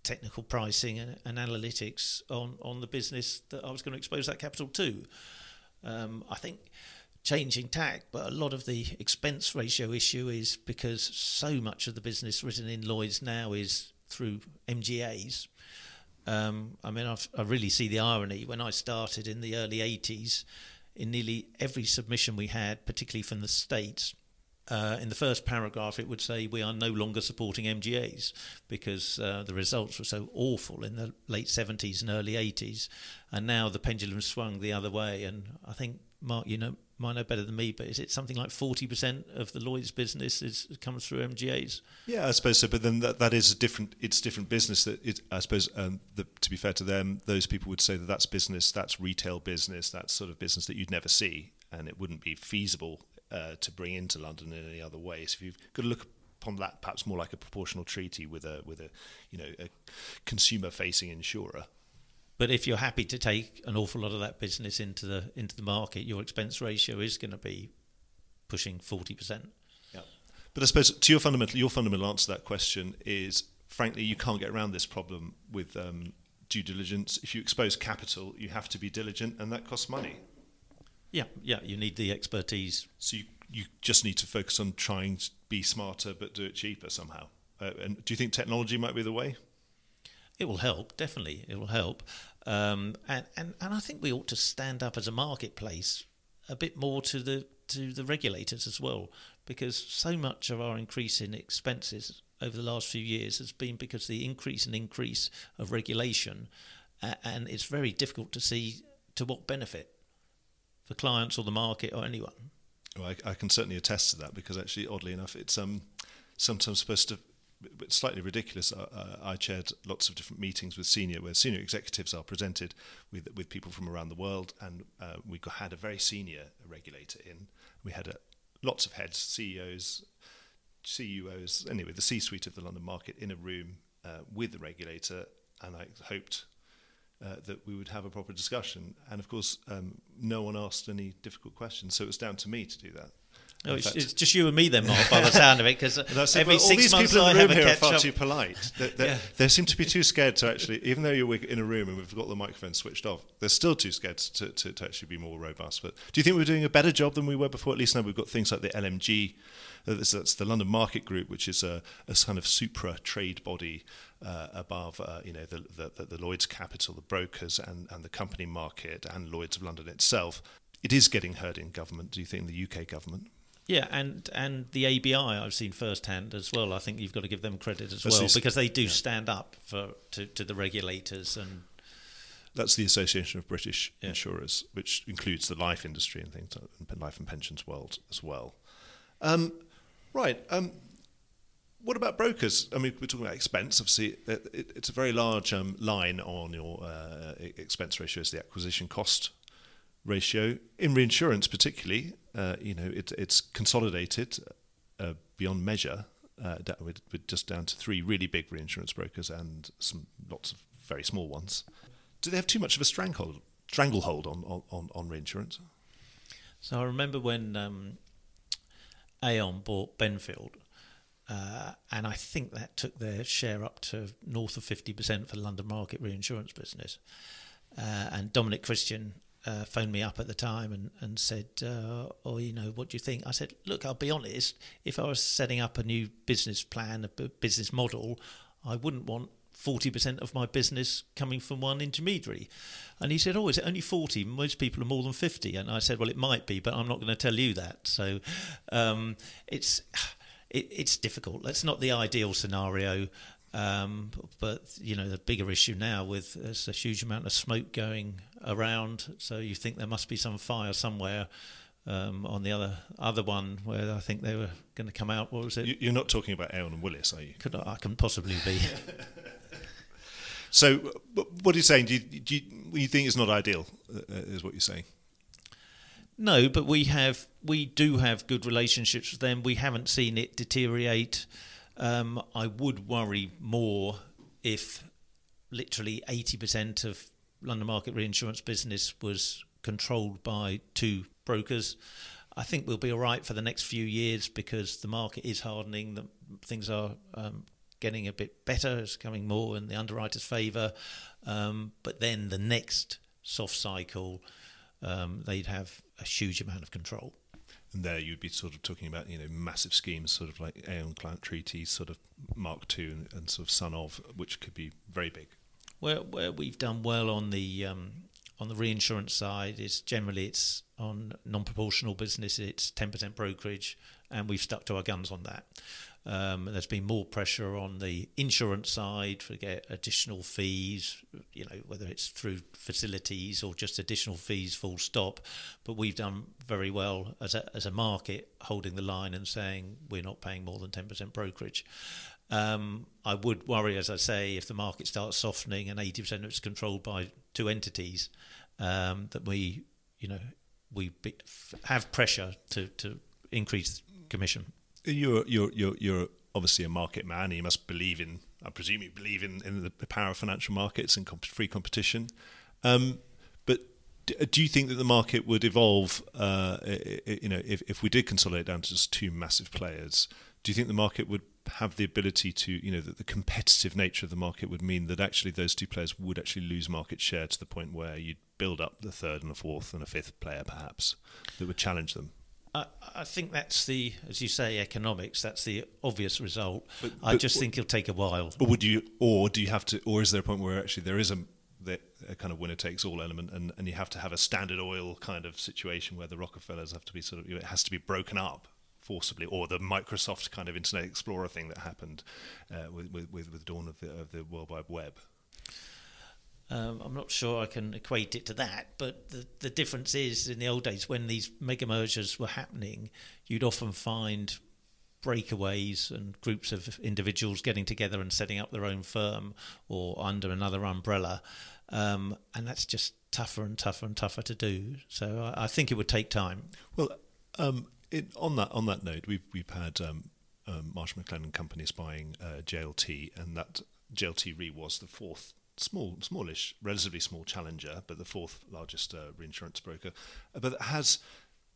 technical pricing and, and, analytics on, on the business that I was going to expose that capital to. Um, I think changing tack, but a lot of the expense ratio issue is because so much of the business written in Lloyd's now is through MGAs. Um, I mean, I've, i really see the irony. When I started in the early 80s, in nearly every submission we had, particularly from the States, uh, in the first paragraph, it would say we are no longer supporting MGAs because uh, the results were so awful in the late 70s and early 80s. And now the pendulum swung the other way. And I think, Mark, you know, might know better than me, but is it something like 40% of the Lloyd's business is comes through MGAs? Yeah, I suppose so. But then that, that is a different, it's different business that it, I suppose, um, the, to be fair to them, those people would say that that's business, that's retail business, that's sort of business that you'd never see. And it wouldn't be feasible uh, to bring into London in any other way. So if you've got to look upon that perhaps more like a proportional treaty with a with a you know a consumer facing insurer. But if you're happy to take an awful lot of that business into the into the market, your expense ratio is going to be pushing forty percent. Yeah, but I suppose to your fundamental your fundamental answer to that question is frankly you can't get around this problem with um, due diligence. If you expose capital, you have to be diligent, and that costs money. Yeah, yeah, you need the expertise. So you, you just need to focus on trying to be smarter but do it cheaper somehow. Uh, and do you think technology might be the way? It will help, definitely. It will help. Um, and, and, and I think we ought to stand up as a marketplace a bit more to the to the regulators as well, because so much of our increase in expenses over the last few years has been because of the increase and increase of regulation, uh, and it's very difficult to see to what benefit for clients or the market or anyone. Well, I, I, can certainly attest to that because actually, oddly enough, it's um, sometimes supposed to. It's slightly ridiculous. Uh, uh, I chaired lots of different meetings with senior, where senior executives are presented with with people from around the world, and uh, we had a very senior regulator in. We had a, lots of heads, CEOs, CUOs, anyway, the C-suite of the London market in a room uh, with the regulator, and I hoped uh, that we would have a proper discussion. And of course, um, no one asked any difficult questions, so it was down to me to do that. Oh, it's, it's, just you and me then, Mark, by the sound of it, because *laughs* every well, six all these months people in the room here are far too polite. *laughs* They, they, yeah. they, seem to be too scared to actually, even though you're in a room and we've got the microphone switched off, they're still too scared to, to, to actually be more robust. But do you think we're doing a better job than we were before? At least now we've got things like the LMG, uh, that's the London Market Group, which is a, a kind of supra trade body uh, above, uh, you know, the, the, the Lloyd's Capital, the brokers, and, and the company market, and Lloyd's of London itself. It is getting heard in government. Do you think in the UK government? Yeah, and and the ABI I've seen firsthand as well. I think you've got to give them credit as well because they do yeah. stand up for to, to the regulators and. That's the Association of British yeah. Insurers, which includes the life industry and things, like life and pensions world as well. Um, right. Um, what about brokers? I mean, we're talking about expense. Obviously, it, it's a very large um, line on your uh, expense ratio is the acquisition cost ratio in reinsurance, particularly. Uh, you know, it, it's consolidated uh, beyond measure. Uh, with, with just down to three really big reinsurance brokers and some lots of very small ones. Do they have too much of a stranglehold, stranglehold on, on, on reinsurance? So I remember when um, Aon bought Benfield, uh, and I think that took their share up to north of 50% for the London market reinsurance business. Uh, and Dominic Christian uh, phoned me up at the time and, and said, uh, Oh, you know, what do you think? I said, Look, I'll be honest, if I was setting up a new business plan, a business model, I wouldn't want 40% of my business coming from one intermediary. And he said, Oh, is it only 40? Most people are more than 50. And I said, Well, it might be, but I'm not going to tell you that. So um, it's it, it's difficult. That's not the ideal scenario. Um, but you know the bigger issue now with there's a huge amount of smoke going around, so you think there must be some fire somewhere. Um, on the other other one where I think they were going to come out. What was it? You're not talking about Aon and Willis, are you? Could I, I can possibly be. *laughs* so, what are you saying? Do you, do you, you think it's not ideal? Uh, is what you're saying? No, but we have we do have good relationships with them. We haven't seen it deteriorate. Um, I would worry more if literally eighty percent of London market reinsurance business was controlled by two brokers. I think we'll be all right for the next few years because the market is hardening. The, things are um, getting a bit better. It's coming more in the underwriter's favour. Um, but then the next soft cycle, um, they'd have a huge amount of control. And there you'd be sort of talking about, you know, massive schemes, sort of like Aon Client Treaty, sort of Mark II and, and, sort of son of, which could be very big. Where, where we've done well on the um, on the reinsurance side is generally it's on non-proportional business, it's 10% brokerage, and we've stuck to our guns on that. Um, there's been more pressure on the insurance side for get additional fees, you know, whether it's through facilities or just additional fees, full stop. But we've done very well as a, as a market, holding the line and saying we're not paying more than 10% brokerage. Um, I would worry, as I say, if the market starts softening and 80% of it's controlled by two entities, um, that we, you know, we be, have pressure to, to increase commission you're you're you're you're obviously a market man. And you must believe in, I presume you believe in in the power of financial markets and comp- free competition. Um, but do you think that the market would evolve? Uh, you know, if if we did consolidate down to just two massive players, do you think the market would have the ability to, you know, that the competitive nature of the market would mean that actually those two players would actually lose market share to the point where you'd build up the third and a fourth and a fifth player, perhaps, that would challenge them? I, I think that's the, as you say, economics. That's the obvious result. But, I just think it'll take a while. But would you, or do you have to, or is there a point where actually there is a, a kind of winner takes all element, and, and you have to have a standard oil kind of situation where the Rockefellers have to be sort of, it has to be broken up forcibly, or the Microsoft kind of Internet Explorer thing that happened uh, with, with, with the dawn of the, of the World Wide Web. Um, I'm not sure I can equate it to that, but the, the difference is in the old days when these mega mergers were happening, you'd often find breakaways and groups of individuals getting together and setting up their own firm or under another umbrella. Um, and that's just tougher and tougher and tougher to do. So I, I think it would take time. Well, um, it, on that on that note, we've we've had um, um Marsh McLennan companies buying uh, JLT, and that JLT Re was the fourth small, smallish, relatively small challenger, but the fourth largest uh, reinsurance broker. Uh, but that has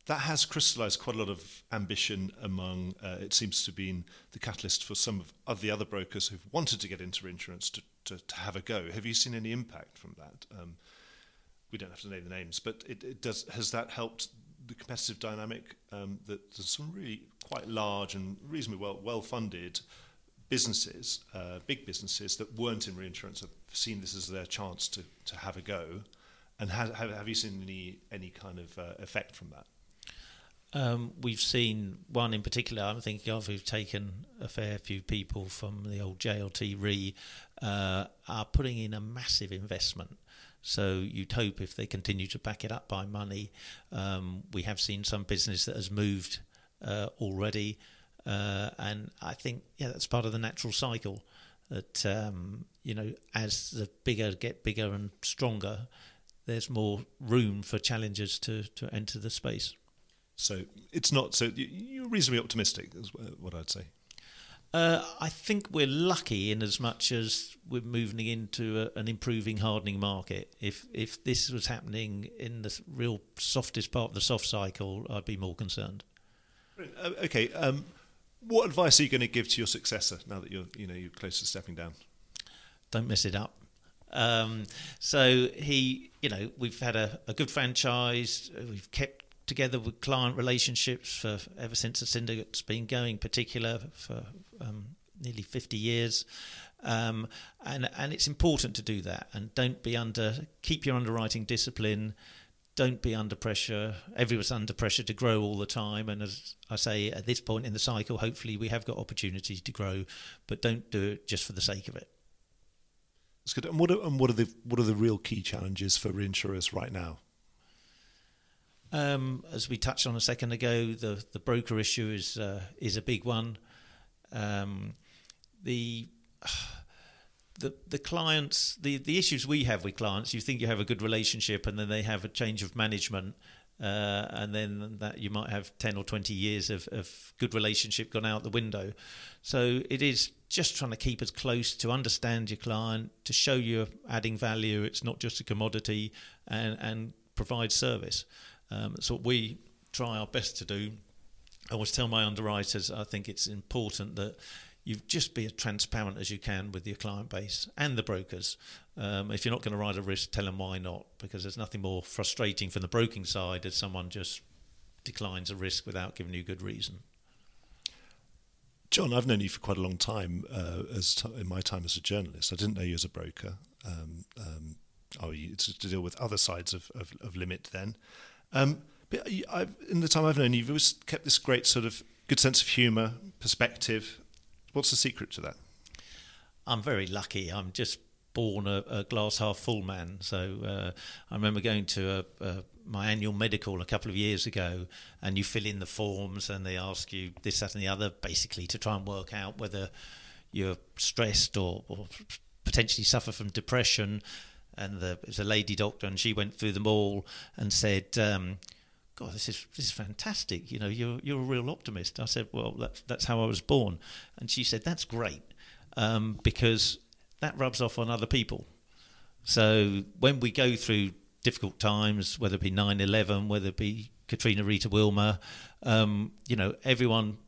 that has crystallized quite a lot of ambition among. Uh, it seems to have been the catalyst for some of, of the other brokers who've wanted to get into reinsurance to, to, to have a go. Have you seen any impact from that? Um, we don't have to name the names, but it, it does. Has that helped the competitive dynamic? Um, that there's some really quite large and reasonably well well funded businesses, uh, big businesses that weren't in reinsurance seen this as their chance to, to have a go. And have, have you seen any, any kind of uh, effect from that? Um, we've seen one in particular I'm thinking of who've taken a fair few people from the old JLT Re uh, are putting in a massive investment. So you'd hope if they continue to back it up by money, um, we have seen some business that has moved uh, already. Uh, and I think yeah, that's part of the natural cycle. That um, you know, as the bigger get bigger and stronger, there's more room for challengers to to enter the space. So it's not. So you- you're reasonably optimistic, is what I'd say. Uh, I think we're lucky in as much as we're moving into a, an improving, hardening market. If if this was happening in the real softest part of the soft cycle, I'd be more concerned. Uh, okay. Um, what advice are you going to give to your successor now that you're, you know, you're close to stepping down? Don't mess it up. Um, so he, you know, we've had a, a good franchise. We've kept together with client relationships for ever since the syndicate's been going, particular for um, nearly 50 years. Um, and and it's important to do that and don't be under keep your underwriting discipline don't be under pressure everyone's under pressure to grow all the time and as i say at this point in the cycle hopefully we have got opportunities to grow but don't do it just for the sake of it That's good. And what are, and what are the what are the real key challenges for reinsurers right now? Um, as we touched on a second ago, the, the broker issue is uh, is a big one. Um, the the the clients, the, the issues we have with clients, you think you have a good relationship, and then they have a change of management, uh, and then that you might have ten or twenty years of, of good relationship gone out the window. So it is just trying to keep as close to understand your client, to show you're adding value. It's not just a commodity, and and provide service. Um, what we try our best to do. I always tell my underwriters I think it's important that you just be as transparent as you can with your client base and the brokers. Um, if you're not going to ride a risk, tell them why not, because there's nothing more frustrating from the broking side as someone just declines a risk without giving you good reason. John, I've known you for quite a long time. Uh, as t- in my time as a journalist, I didn't know you as a broker. Um, um, oh, you to, deal with other sides of, of, of limit then. Um, but I've, in the time I've known you, you've always kept this great sort of good sense of humour, perspective. What's the secret to that? I'm very lucky. I'm just born a, a glass half full man. So uh, I remember going to a, a, my annual medical a couple of years ago, and you fill in the forms, and they ask you this, that, and the other, basically to try and work out whether you're stressed or, or potentially suffer from depression. And the, it was a lady doctor, and she went through them all and said. Um, God, this is this is fantastic. You know, you're you're a real optimist. I said, well, that's that's how I was born, and she said, that's great, um, because that rubs off on other people. So when we go through difficult times, whether it be 9/11, whether it be Katrina, Rita, Wilma, um, you know, everyone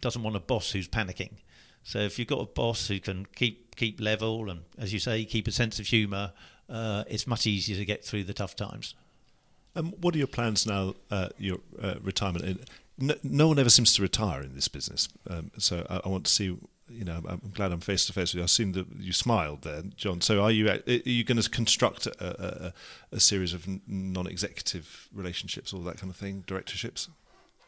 doesn't want a boss who's panicking. So if you've got a boss who can keep keep level and, as you say, keep a sense of humour, uh, it's much easier to get through the tough times. Um, what are your plans now? Uh, your uh, retirement. No, no one ever seems to retire in this business. Um, so I, I want to see. You know, I'm I'm glad I'm face to face with you. I've seen that you smiled there, John. So are you? Are you going to construct a, a, a series of non-executive relationships, all that kind of thing, directorships?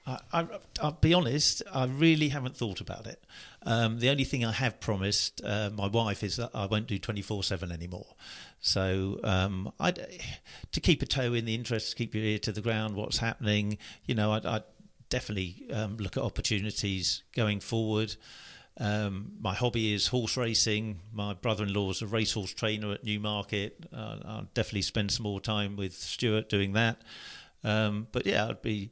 I, I, I'll be honest, I really haven't thought about it. Um, the only thing I have promised uh, my wife is that I won't do 24 7 anymore. So um, to keep a toe in the interest, keep your ear to the ground, what's happening, you know, I'd, I'd definitely um, look at opportunities going forward. Um, my hobby is horse racing. My brother-in-law is a racehorse trainer at Newmarket. Uh, I'll definitely spend some more time with Stuart doing that. Um, but yeah, I'd be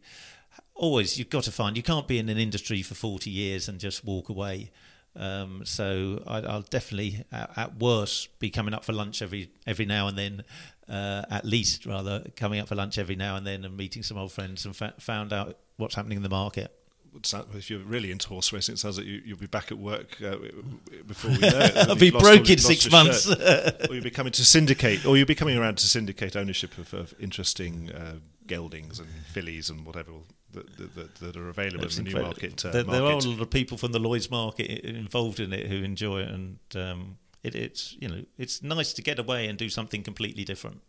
always you've got to find you can't be in an industry for 40 years and just walk away. Um, so I, I'll definitely at, at worst be coming up for lunch every every now and then uh, at least rather coming up for lunch every now and then and meeting some old friends and fa- found out what's happening in the market. If you're really into horse racing, it sounds like you, you'll be back at work uh, before we *laughs* know it. I'll be broke in six months. or you'll be coming to syndicate, or you'll be coming around to syndicate ownership of, of interesting uh, geldings and fillies and whatever that, that, that, are available It's in the incredible. Newmarket uh, there, there are a lot of people from the Lloyd's market involved in it who enjoy it and um, it, it's you know it's nice to get away and do something completely different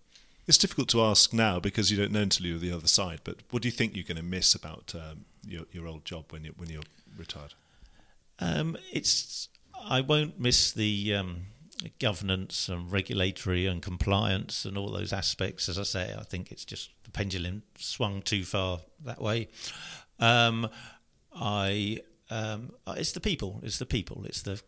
It's difficult to ask now because you don't know until you're the other side. But what do you think you're going to miss about um, your, your old job when you when you're retired? Um, it's I won't miss the um, governance and regulatory and compliance and all those aspects. As I say, I think it's just the pendulum swung too far that way. Um, I um, it's the people. It's the people. It's the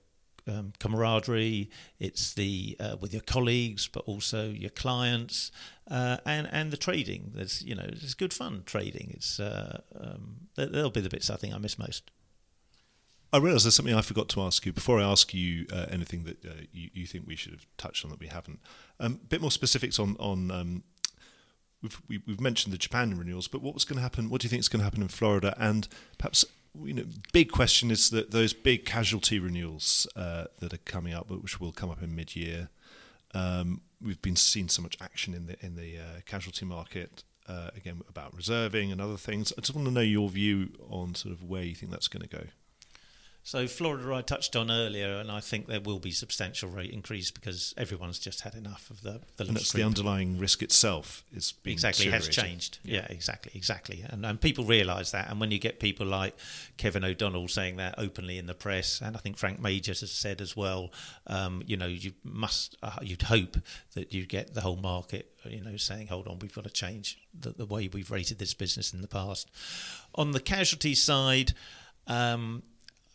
um, camaraderie, it's the uh, with your colleagues, but also your clients, uh, and and the trading. There's you know it's good fun trading. It's uh, um, they'll be the bits I think I miss most. I realise there's something I forgot to ask you before I ask you uh, anything that uh, you, you think we should have touched on that we haven't. A um, bit more specifics on on um, we've we, have mentioned the Japan renewals, but what was going to happen? What do you think is going to happen in Florida? And perhaps you know, big question is that those big casualty renewals uh, that are coming up, which will come up in mid-year. Um, we've been seeing so much action in the in the uh, casualty market. Uh, again, about reserving and other things. I just want to know your view on sort of where you think that's going to go. So Florida, I touched on earlier, and I think there will be substantial rate increase because everyone's just had enough of the the. And that's the underlying risk itself is exactly has changed. Yeah. yeah, exactly, exactly, and and people realise that. And when you get people like Kevin O'Donnell saying that openly in the press, and I think Frank Majors has said as well, um, you know, you must, uh, you'd hope that you get the whole market, you know, saying, hold on, we've got to change the, the way we've rated this business in the past. On the casualty side. Um,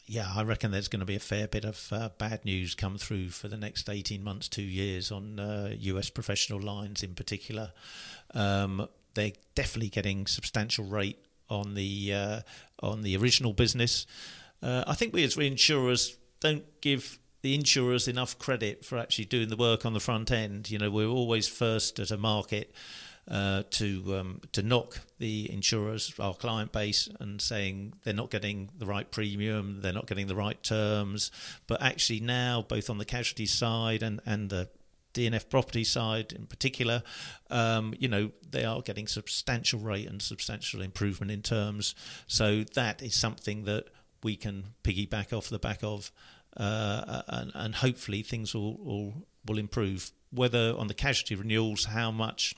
yeah, I reckon there's going to be a fair bit of uh, bad news come through for the next 18 months, two years on uh, US professional lines in particular. Um, they're definitely getting substantial rate on the uh, on the original business. Uh, I think we as reinsurers don't give the insurers enough credit for actually doing the work on the front end. You know, we're always first at a market uh, to um, to knock the insurers, our client base, and saying they're not getting the right premium, they're not getting the right terms. But actually now, both on the casualty side and and the D&F property side in particular, um, you know, they are getting substantial rate and substantial improvement in terms. So that is something that we can piggyback off the back of, uh, and, and hopefully things will, will will improve. Whether on the casualty renewals, how much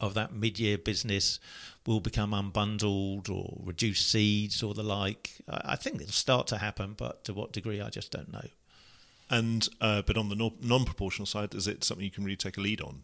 of that mid-year business will become unbundled or reduce seeds or the like. I think it'll start to happen, but to what degree, I just don't know. And uh, but on the non-proportional side, is it something you can really take a lead on?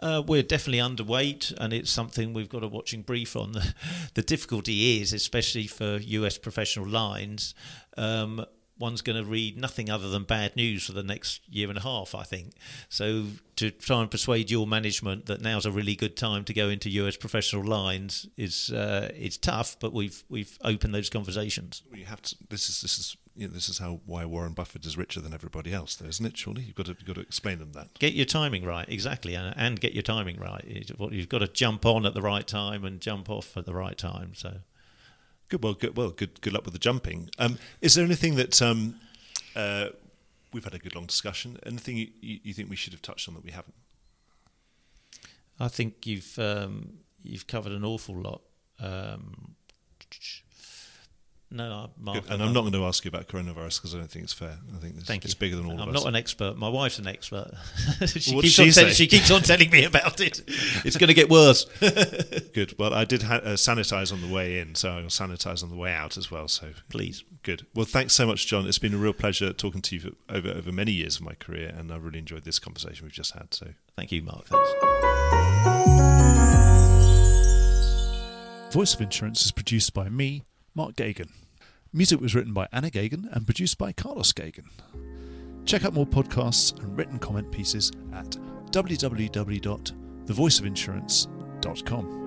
Uh, we're definitely underweight, and it's something we've got a watching brief on. *laughs* The, the difficulty is, especially for US professional lines, um, one's going to read nothing other than bad news for the next year and a half, I think. So to try and persuade your management that now's a really good time to go into US professional lines is uh, it's tough, but we've we've opened those conversations. You have to. This is this is you know, this is how why Warren Buffett is richer than everybody else, though, isn't it? Surely you've got to you've got to explain them that. Get your timing right, exactly, and, and get your timing right. You've got to jump on at the right time and jump off at the right time. So. Good. Well, good. Well, good. Good luck with the jumping. Um, is there anything that um, uh, we've had a good long discussion? Anything you, you, think we should have touched on that we haven't? I think you've um, you've covered an awful lot. Um, no, Mark, and I'm not going to ask you about coronavirus because I don't think it's fair. I think it's, Thank it's bigger than all I'm of us. I'm not an expert. My wife's an expert. *laughs* she, keeps she, tell- she, keeps on telling me about it. *laughs* It's going to get worse. *laughs* good. Well, I did ha- uh, sanitize on the way in, so I'll sanitize on the way out as well. So please, good. Well, thanks so much, John. It's been a real pleasure talking to you for, over over many years of my career, and I really enjoyed this conversation we've just had. So thank you, Mark. Thanks. Voice of Insurance is produced by me, Mark Geoghegan. Music was written by Anna Geoghegan and produced by Carlos Geoghegan. Check out more podcasts and written comment pieces at www.thevoiceofinsurance.com.